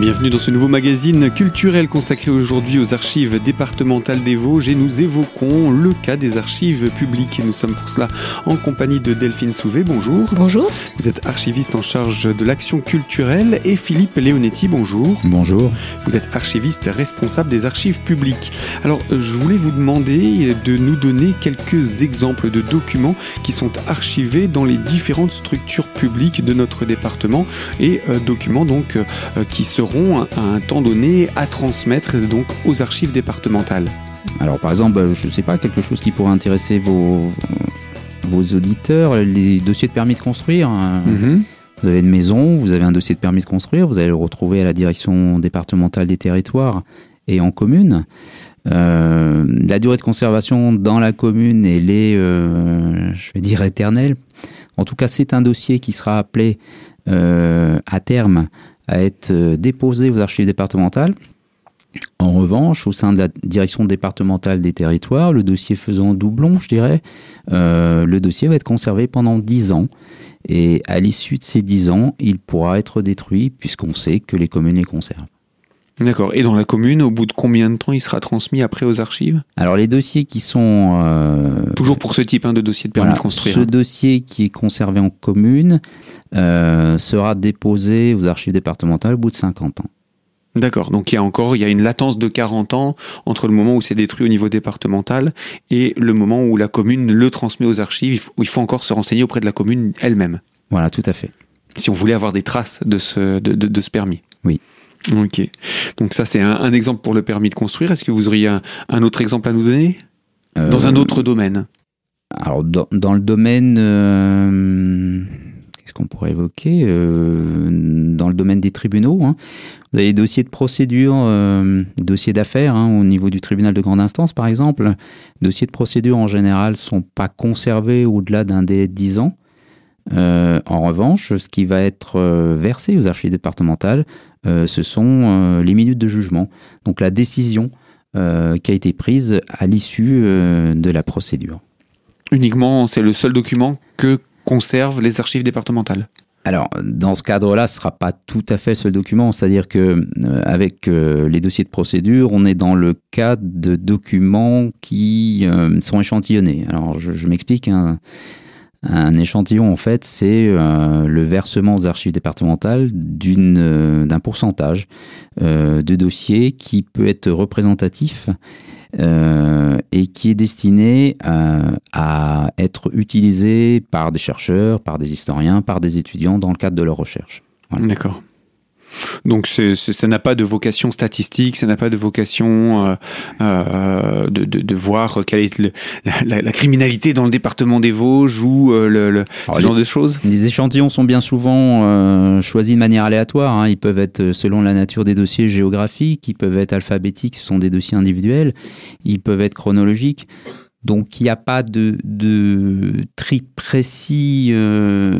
Bienvenue dans ce nouveau magazine culturel consacré aujourd'hui aux archives départementales des Vosges et nous évoquons le cas des archives publiques. Nous sommes pour cela en compagnie de Delphine Souvé. Bonjour. Bonjour. Vous êtes archiviste en charge de l'action culturelle et Philippe Leonetti. Bonjour. Bonjour. Vous êtes archiviste responsable des archives publiques. Alors, je voulais vous demander de nous donner quelques exemples de documents qui sont archivés dans les différentes structures publiques de notre département et euh, documents donc euh, qui seront à un temps donné à transmettre donc aux archives départementales Alors par exemple, je ne sais pas, quelque chose qui pourrait intéresser vos, vos auditeurs, les dossiers de permis de construire. Hein. Mhm. Vous avez une maison, vous avez un dossier de permis de construire, vous allez le retrouver à la direction départementale des territoires et en commune. Euh, la durée de conservation dans la commune, elle est, euh, je vais dire, éternelle. En tout cas, c'est un dossier qui sera appelé euh, à terme à être euh, déposé aux archives départementales. En revanche, au sein de la direction départementale des territoires, le dossier faisant doublon, je dirais, euh, le dossier va être conservé pendant 10 ans. Et à l'issue de ces 10 ans, il pourra être détruit puisqu'on sait que les communes les conservent. D'accord. Et dans la commune, au bout de combien de temps il sera transmis après aux archives? Alors les dossiers qui sont... Euh, Toujours pour ce type hein, de dossier de permis de construire. Ce dossier qui est conservé en commune euh, sera déposé aux archives départementales au bout de 50 ans. D'accord, donc il y a encore il y a une latence de 40 ans entre le moment où c'est détruit au niveau départemental et le moment où la commune le transmet aux archives, où il faut encore se renseigner auprès de la commune elle-même. Voilà, tout à fait. Si on voulait avoir des traces de ce, de, de ce permis. Oui. Ok. Donc ça, c'est un, exemple pour le permis de construire. Est-ce que vous auriez un, autre exemple à nous donner? Dans un euh, autre domaine Alors, dans, le domaine... Euh, qu'est-ce qu'on pourrait évoquer? Euh, Dans le domaine des tribunaux, hein. vous avez des dossiers de procédure, dossiers d'affaires, hein, au niveau du tribunal de grande instance, par exemple. Les dossiers de procédure, en général, sont pas conservés au-delà d'un délai de 10 ans. En revanche, ce qui va être versé aux archives départementales euh, ce sont euh, les minutes de jugement, donc la décision euh, qui a été prise à l'issue de la procédure. Uniquement, c'est le seul document que conservent les archives départementales? Alors, dans ce cadre-là, ce ne sera pas tout à fait ce document, c'est-à-dire que avec les dossiers de procédure, on est dans le cadre de documents qui sont échantillonnés. Alors, je, m'explique. Hein. Un échantillon, en fait, c'est euh, le versement aux archives départementales euh, d'un pourcentage euh, de dossiers qui peut être représentatif et qui est destiné à être utilisé par des chercheurs, par des historiens, par des étudiants dans le cadre de leur recherche. D'accord. Donc ça n'a pas de vocation statistique, ça n'a pas de vocation euh, euh, de, voir quelle est la, criminalité dans le département des Vosges ou euh, le, ce genre de choses. Les échantillons sont bien souvent choisis de manière aléatoire. Hein. Ils peuvent être selon la nature des dossiers géographiques, ils peuvent être alphabétiques, ce sont des dossiers individuels, ils peuvent être chronologiques. Donc il n'y a pas de, tri précis. Euh,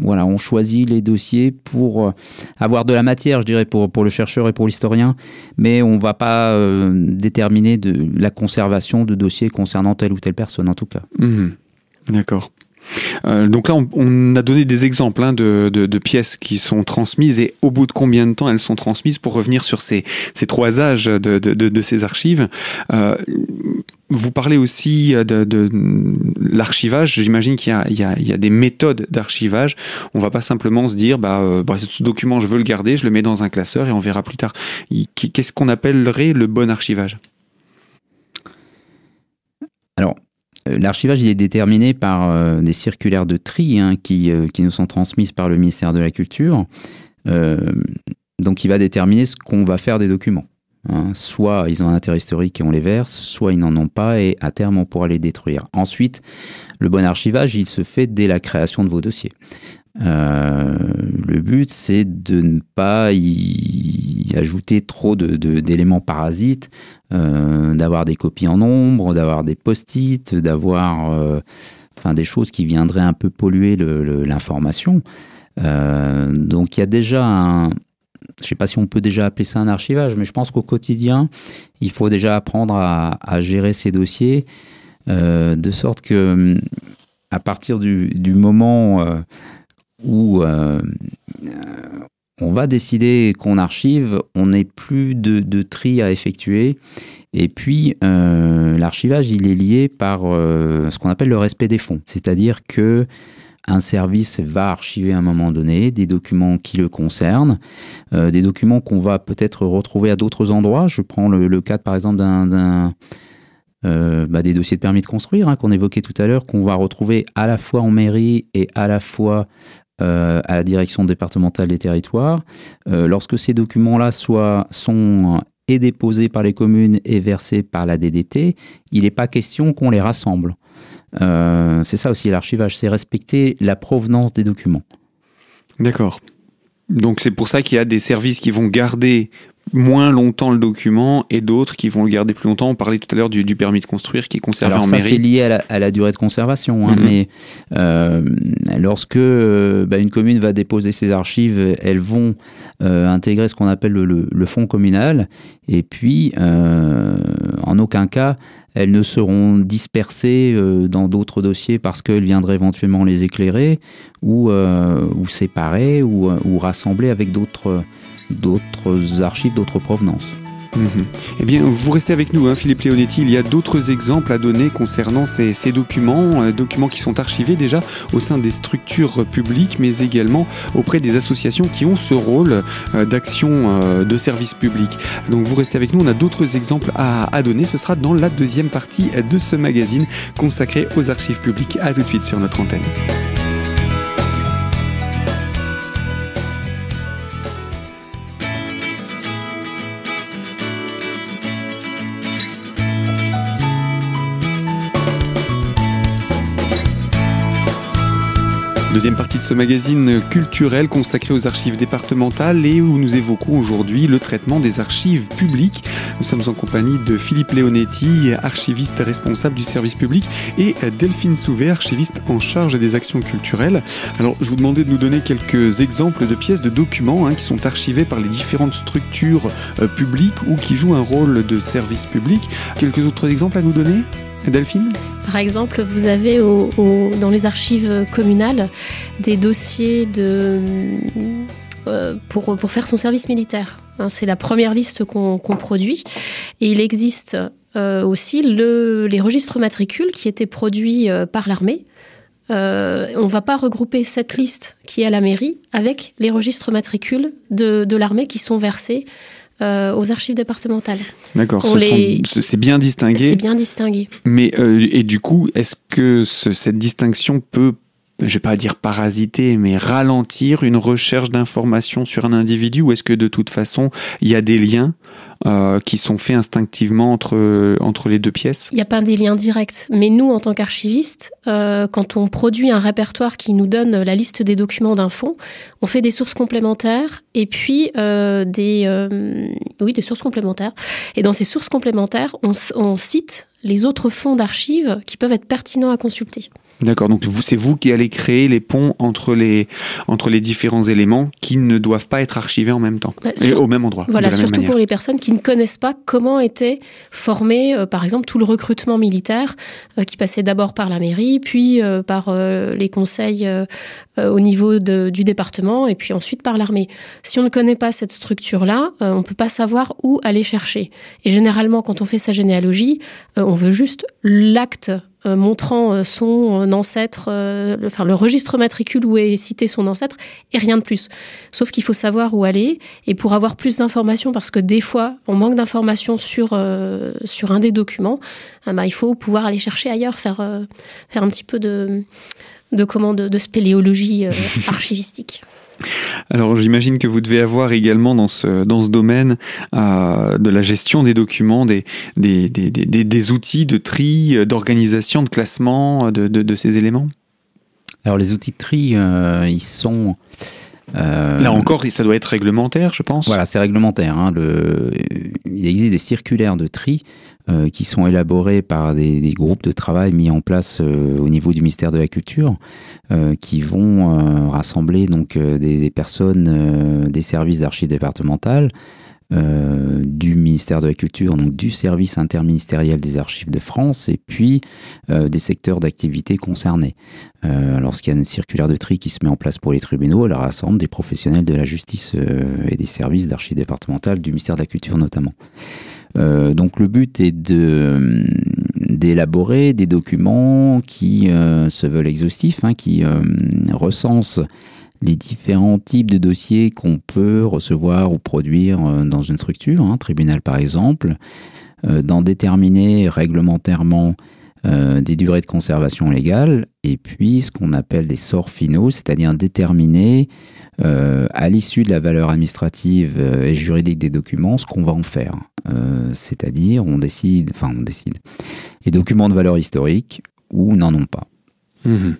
voilà, on choisit les dossiers pour euh, avoir de la matière, je dirais, pour, le chercheur et pour l'historien, mais on ne va pas euh, déterminer la conservation de dossiers concernant telle ou telle personne, en tout cas. Mmh. D'accord. Euh, donc là, on, a donné des exemples hein, de, pièces qui sont transmises et au bout de combien de temps elles sont transmises pour revenir sur ces, trois âges de, ces archives. Euh, vous parlez aussi de, l'archivage. J'imagine qu'il y, a, des méthodes d'archivage. On va pas simplement se dire, bah, euh, bah, ce document, je veux le garder, je le mets dans un classeur et on verra plus tard. Qu'est-ce qu'on appellerait le bon archivage Alors, euh, l'archivage il est déterminé par euh, des circulaires de tri hein, qui, euh, qui, nous sont transmises par le ministère de la Culture. donc il va déterminer ce qu'on va faire des documents. Hein. Soit ils ont un intérêt historique et on les verse, soit ils n'en ont pas et à terme on pourra les détruire. Ensuite, le bon archivage, il se fait dès la création de vos dossiers. Euh, le but, c'est de ne pas y ajouter trop d'éléments de, parasites, euh, d'avoir des copies en nombre, d'avoir des post-it, d'avoir euh, des choses qui viendraient un peu polluer l'information. donc il y a déjà un, je ne sais pas si on peut déjà appeler ça un archivage, mais je pense qu'au quotidien, il faut déjà apprendre à, gérer ces dossiers de sorte que à partir du, moment où euh, on va décider qu'on archive, on n'est plus de, tri à effectuer. Et puis, euh, l'archivage, il est lié par euh, ce qu'on appelle le respect des fonds. C'est-à-dire que un service va archiver à un moment donné des documents qui le concernent, euh, des documents qu'on va peut-être retrouver à d'autres endroits. Je prends le, le cas, par exemple, d'un euh, bah, des dossiers de permis de construire hein, qu'on évoquait tout à l'heure, qu'on va retrouver à la fois en mairie et à la fois euh, à la direction départementale des territoires. Euh, lorsque ces documents-là sont et déposés par les communes et versés par la DDT, il n'est pas question qu'on les rassemble. c'est ça aussi l'archivage, c'est respecter la provenance des documents. D'accord. Donc c'est pour ça qu'il y a des services qui vont garder moins longtemps le document et d'autres qui vont le garder plus longtemps. On parlait tout à l'heure du, permis de construire qui est conservé Alors en ça, C'est lié à la, durée de conservation, hein, mhm. mais euh, lorsque euh, bah, une commune va déposer ses archives, elles vont euh, intégrer ce qu'on appelle le, le, fonds communal, et puis en aucun cas elles ne seront dispersées dans d'autres dossiers parce qu'elles viendraient éventuellement les éclairer ou, ou séparer ou, ou rassembler avec d'autres d'autres archives, d'autres provenances. Mhm. Eh bien, vous restez avec nous, hein, Philippe Leonetti. Il y a d'autres exemples à donner concernant ces, documents, euh, documents qui sont archivés déjà au sein des structures publiques, mais également auprès des associations qui ont ce rôle euh, d'action euh, de service public. Donc, vous restez avec nous. On a d'autres exemples à, à, donner. Ce sera dans la deuxième partie de ce magazine consacré aux archives publiques. À tout de suite sur notre antenne. Deuxième partie de ce magazine culturel consacré aux archives départementales et où nous évoquons aujourd'hui le traitement des archives publiques. Nous sommes en compagnie de Philippe Leonetti, archiviste responsable du service public, et Delphine Souvet, archiviste en charge des actions culturelles. Alors, je vous demandais de nous donner quelques exemples de pièces, de documents hein, qui sont archivés par les différentes structures euh, publiques ou qui jouent un rôle de service public. Quelques autres exemples à nous donner? Delphine Par exemple, vous avez dans les archives communales des dossiers de, euh, pour, faire son service militaire. Hein, c'est la première liste qu'on produit. Et il existe euh, aussi le, les registres matricules qui étaient produits euh, par l'armée. on ne va pas regrouper cette liste qui est à la mairie avec les registres matricules de l'armée qui sont versés euh, aux archives départementales. D'accord, c'est bien distingué. C'est bien distingué. Mais euh, et du coup, est-ce que cette distinction peut, je vais pas dire parasiter, mais ralentir une recherche d'informations sur un individu, ou est-ce que de toute façon, il y a des liens euh, qui sont faits instinctivement entre, entre les deux pièces? Il n'y a pas des liens directs. Mais nous, en tant qu'archivistes, euh, quand on produit un répertoire qui nous donne la liste des documents d'un fonds, on fait des sources complémentaires et puis euh, des, oui, des sources complémentaires. Et dans ces sources complémentaires, on, on cite les autres fonds d'archives qui peuvent être pertinents à consulter. D'accord, donc c'est vous qui allez créer les ponts entre les, entre les différents éléments qui ne doivent pas être archivés en même temps, bah, et au même endroit. Voilà, surtout pour les personnes qui ne connaissent pas comment était formé, euh, par exemple, tout le recrutement militaire, euh, qui passait d'abord par la mairie, puis euh, par les conseils au niveau de, du département, et puis ensuite par l'armée. Si on ne connaît pas cette structure-là, on ne peut pas savoir où aller chercher. Et généralement, quand on fait sa généalogie, on veut juste l'acte euh, montrant euh, son ancêtre, euh, le, enfin le registre matricule où est cité son ancêtre, et rien de plus. Sauf qu'il faut savoir où aller, et pour avoir plus d'informations, parce que des fois, on manque d'informations sur, sur un des documents, ah bah, il faut pouvoir aller chercher ailleurs, faire, faire un petit peu de, de, comment, de, de spéléologie archivistique. Alors j'imagine que vous devez avoir également dans ce, dans ce domaine euh, de la gestion des documents, des, des, des, des, des outils de tri, d'organisation, de classement de, de, de, ces éléments? Alors les outils de tri, euh, ils sont... Euh, Là encore, ça doit être réglementaire, je pense. Voilà, c'est réglementaire. Hein, le... Il existe des circulaires de tri euh, qui sont élaborés par des, des, groupes de travail mis en place euh, au niveau du ministère de la Culture, euh, qui vont rassembler donc des, des personnes des services d'archives départementales euh, du ministère de la Culture, donc du service interministériel des archives de France, et puis euh, des secteurs d'activité concernés. Euh, lorsqu'il y a une circulaire de tri qui se met en place pour les tribunaux, elle rassemble des professionnels de la justice et des services d'archives départementales du ministère de la Culture notamment. Donc le but est de d'élaborer des documents qui se veulent exhaustifs, hein, qui recensent les différents types de dossiers qu'on peut recevoir ou produire euh, dans une structure, un hein, tribunal par exemple, euh, d'en déterminer réglementairement euh, des durées de conservation légale, et puis ce qu'on appelle des sorts finaux, c'est-à-dire déterminer à l'issue de la valeur administrative et juridique des documents ce qu'on va en faire. c'est-à-dire on décide, enfin on décide, les documents de valeur historique ou n'en ont pas. Mmh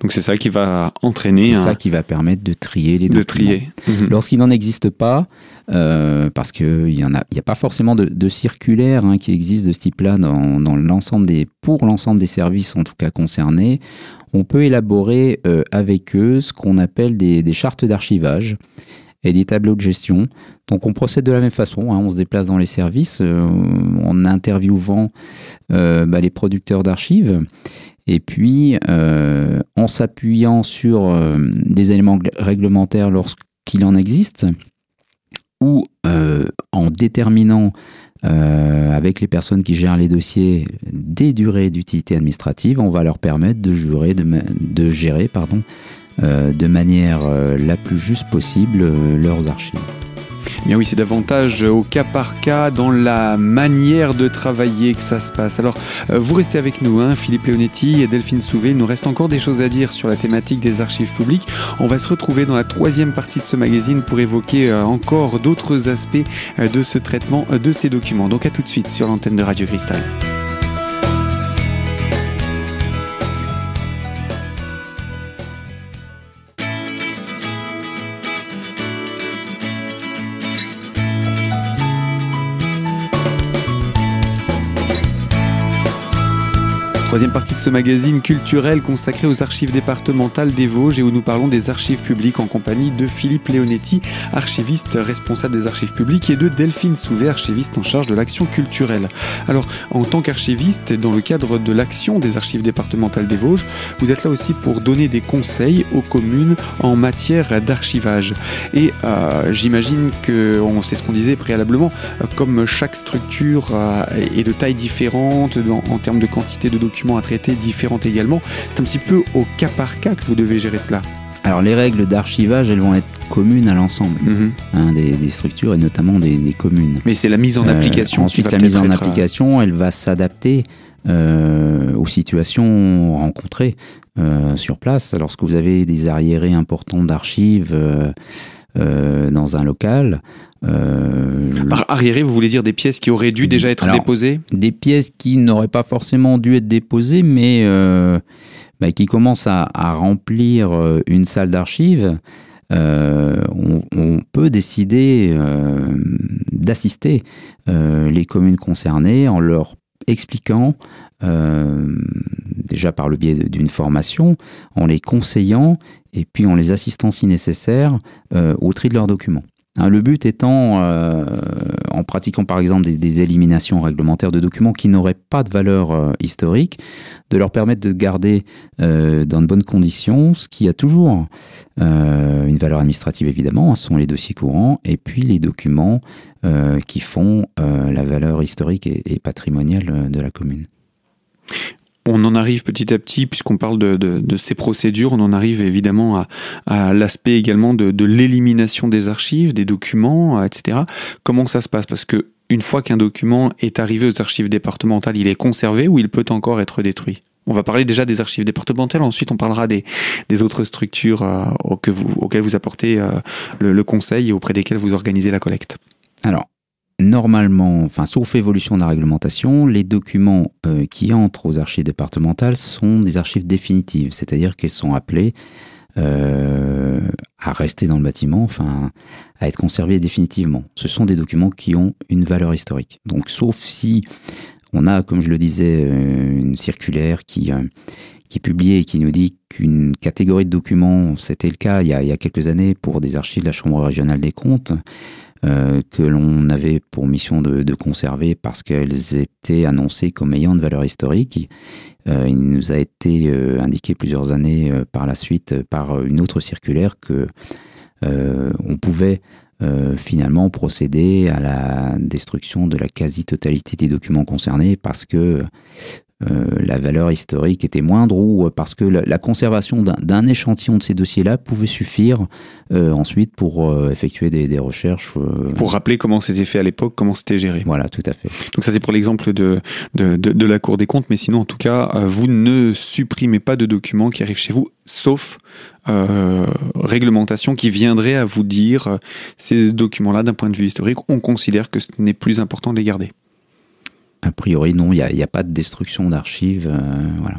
donc c'est ça qui va entraîner. C'est ça qui va permettre de trier les de documents. trier. Mhm. Lorsqu'il n'en existe pas, euh, parce qu'il n'y a, a pas forcément de, de circulaire hein, qui existe de ce type-là dans, dans l'ensemble des, pour l'ensemble des services en tout cas concernés, on peut élaborer euh, avec eux ce qu'on appelle des, des chartes d'archivage et des tableaux de gestion. Donc on procède de la même façon, hein, on se déplace dans les services euh, en interviewant euh, bah, les producteurs d'archives et puis, euh, en s'appuyant sur euh, des éléments réglementaires lorsqu'il en existe, ou euh, en déterminant avec les personnes qui gèrent les dossiers des durées d'utilité administrative, on va leur permettre de, gérer de manière la plus juste possible leurs archives. Eh bien oui, c'est davantage au cas par cas dans la manière de travailler que ça se passe. Alors, euh, vous restez avec nous, hein, Philippe Leonetti et Delphine Souvé. Il nous reste encore des choses à dire sur la thématique des archives publiques. On va se retrouver dans la troisième partie de ce magazine pour évoquer euh, encore d'autres aspects euh, de ce traitement de ces documents. Donc à tout de suite sur l'antenne de Radio Cristal. Troisième partie de ce magazine culturel consacré aux archives départementales des Vosges et où nous parlons des archives publiques en compagnie de Philippe Leonetti, archiviste responsable des archives publiques, et de Delphine Souvet, archiviste en charge de l'action culturelle. Alors, en tant qu'archiviste, dans le cadre de l'action des archives départementales des Vosges, vous êtes là aussi pour donner des conseils aux communes en matière d'archivage. Et euh, j'imagine que, c'est ce qu'on disait préalablement, euh, comme chaque structure euh, est de taille différente en termes de quantité de documents, à traiter différentes également. C'est un petit peu au cas par cas que vous devez gérer cela. Alors les règles d'archivage, elles vont être communes à l'ensemble mhm. hein, des, structures et notamment des, communes. Mais c'est la mise en euh, application. ensuite, la mise en euh, application, elle va s'adapter euh, aux situations rencontrées sur place. Lorsque vous avez des arriérés importants d'archives dans un local, euh, Par arriéré, vous voulez dire des pièces qui auraient dû déjà être déposées Des pièces qui n'auraient pas forcément dû être déposées, mais euh, bah, qui commencent à, remplir euh, une salle d'archives. On, on, peut décider d'assister les communes concernées en leur expliquant, déjà par le biais d'une formation, en les conseillant et puis en les assistant si nécessaire au tri de leurs documents. Hein, le but étant, euh, en pratiquant par exemple des, éliminations réglementaires de documents qui n'auraient pas de valeur euh, historique, de leur permettre de garder euh, dans de bonnes conditions ce qui a toujours une valeur administrative évidemment, ce sont les dossiers courants, et puis les documents qui font la valeur historique et patrimoniale de la commune on en arrive petit à petit, puisqu'on parle de, ces procédures, on en arrive évidemment à, l'aspect également de, l'élimination des archives, des documents, etc. Comment ça se passe? Parce que une fois qu'un document est arrivé aux archives départementales, il est conservé ou il peut encore être détruit? On va parler déjà des archives départementales, ensuite on parlera des, autres structures euh, auxquelles vous apportez euh, le, le conseil et auprès desquelles vous organisez la collecte. Alors, normalement, enfin, sauf évolution de la réglementation, les documents euh, qui entrent aux archives départementales sont des archives définitives, c'est-à-dire qu'elles sont appelées euh, à rester dans le bâtiment, enfin, à être conservées définitivement. Ce sont des documents qui ont une valeur historique. Donc, sauf si on a, comme je le disais, euh, une circulaire qui qui est publiée et qui nous dit qu'une catégorie de documents, c'était le cas il y a quelques années pour des archives de la Chambre régionale des comptes, que l'on avait pour mission de, de conserver parce qu'elles étaient annoncées comme ayant de valeur historique. il nous a été indiqué plusieurs années par la suite par une autre circulaire que on pouvait euh, finalement procéder à la destruction de la quasi-totalité des documents concernés parce que euh, la valeur historique était moindre ou parce que la, conservation d'un échantillon de ces dossiers-là pouvait suffire euh, ensuite pour effectuer des, recherches. Pour rappeler comment c'était fait à l'époque, comment c'était géré. Voilà, tout à fait. Donc ça c'est pour l'exemple de, de, de, de, la Cour des comptes, mais sinon en tout cas, vous ne supprimez pas de documents qui arrivent chez vous, sauf euh, réglementation qui viendrait à vous dire euh, ces documents-là, d'un point de vue historique, on considère que ce n'est plus important de les garder A priori, non, il n'y a, pas de destruction d'archives. Euh, voilà.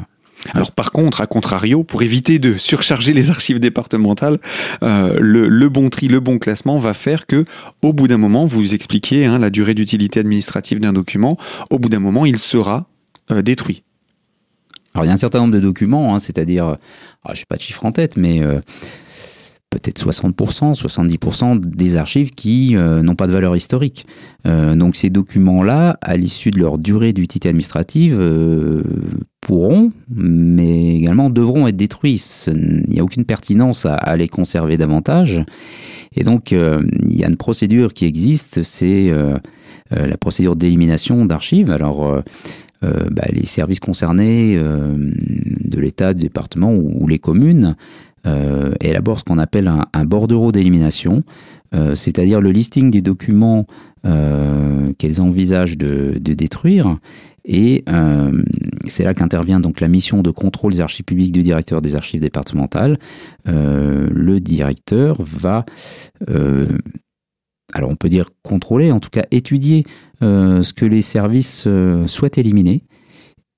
Alors par contre, à contrario, pour éviter de surcharger les archives départementales, le, bon tri, le bon classement va faire que, au bout d'un moment, vous expliquez hein, la durée d'utilité administrative d'un document, au bout d'un moment, il sera détruit. Alors il y a un certain nombre de documents, hein, c'est-à-dire, euh, ah, je n'ai pas de chiffre en tête, mais euh, peut-être 60%, 70% des archives qui euh, n'ont pas de valeur historique. donc ces documents-là, à l'issue de leur durée d'utilité administrative, pourront, mais également devront être détruits. Il n'y a aucune pertinence à, les conserver davantage. Et donc il y a une procédure qui existe, c'est la procédure d'élimination d'archives. Alors euh, bah, les services concernés euh, de l'État, du département ou, les communes euh, élaborent ce qu'on appelle un, bordereau d'élimination, c'est-à-dire le listing des documents qu'elles envisagent de, détruire. Et c'est là qu'intervient donc la mission de contrôle des archives publiques du directeur des archives départementales. le directeur va alors on peut dire contrôler, en tout cas étudier euh, ce que les services euh, souhaitent éliminer.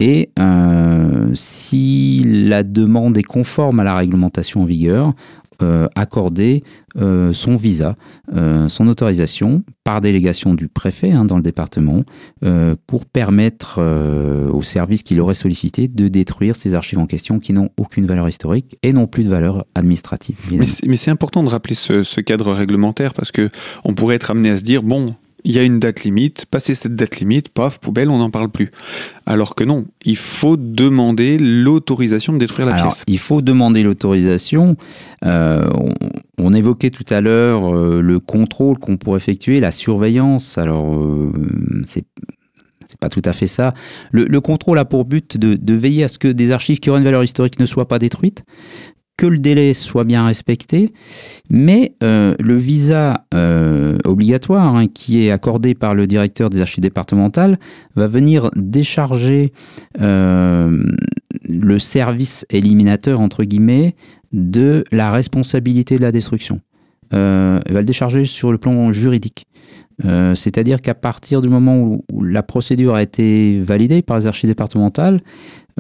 Et euh, si la demande est conforme à la réglementation en vigueur, accorder son visa, son autorisation par délégation du préfet hein, dans le département pour permettre aux services qui l'auraient sollicité de détruire ces archives en question qui n'ont aucune valeur historique et non plus de valeur administrative. Mais c'est important de rappeler ce, cadre réglementaire parce que on pourrait être amené à se dire bon, il y a une date limite, passer cette date limite, paf, poubelle, on n'en parle plus. Alors que non, il faut demander l'autorisation de détruire la pièce. Il faut demander l'autorisation. Euh, on, évoquait tout à l'heure euh, le contrôle qu'on pourrait effectuer, la surveillance. Alors, euh, c'est c'est pas tout à fait ça. Le, contrôle a pour but de, de, veiller à ce que des archives qui auraient une valeur historique ne soient pas détruites, que le délai soit bien respecté, mais euh, le visa euh, obligatoire hein, qui est accordé par le directeur des archives départementales va venir décharger euh, le service éliminateur, entre guillemets, de la responsabilité de la destruction. il va le décharger sur le plan juridique. C'est-à-dire qu'à partir du moment où, la procédure a été validée par les archives départementales,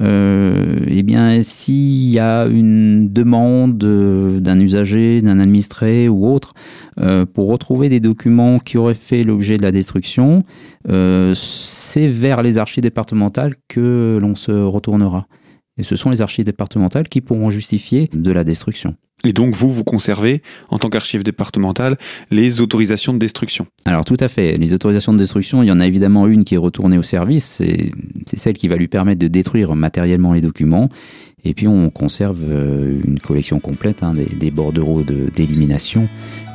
euh, eh bien, s'il y a une demande d'un usager, d'un administré ou autre, euh, pour retrouver des documents qui auraient fait l'objet de la destruction, euh, c'est vers les archives départementales que l'on se retournera. Et ce sont les archives départementales qui pourront justifier de la destruction. Et donc, vous, vous conservez, en tant qu'archive départementale, les autorisations de destruction Alors, tout à fait. Les autorisations de destruction, il y en a évidemment une qui est retournée au service. C'est celle qui va lui permettre de détruire matériellement les documents. Et puis, on conserve euh, une collection complète hein, des, bordereaux d'élimination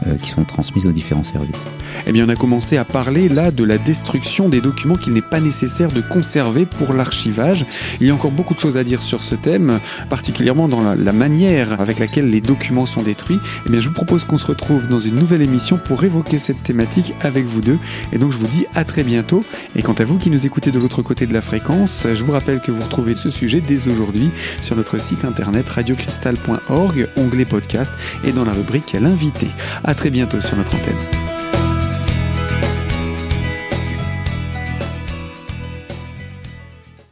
euh, qui sont transmises aux différents services. Eh bien, on a commencé à parler là de la destruction des documents qu'il n'est pas nécessaire de conserver pour l'archivage. Il y a encore beaucoup de choses à dire sur ce thème, particulièrement dans la, manière avec laquelle les documents sont détruits. Eh bien, je vous propose qu'on se retrouve dans une nouvelle émission pour évoquer cette thématique avec vous deux. Et donc, je vous dis à très bientôt. Et quant à vous qui nous écoutez de l'autre côté de la fréquence, je vous rappelle que vous retrouvez ce sujet dès aujourd'hui notre site internet radiocristal.org, onglet podcast et dans la rubrique L'invité. À très bientôt sur notre antenne.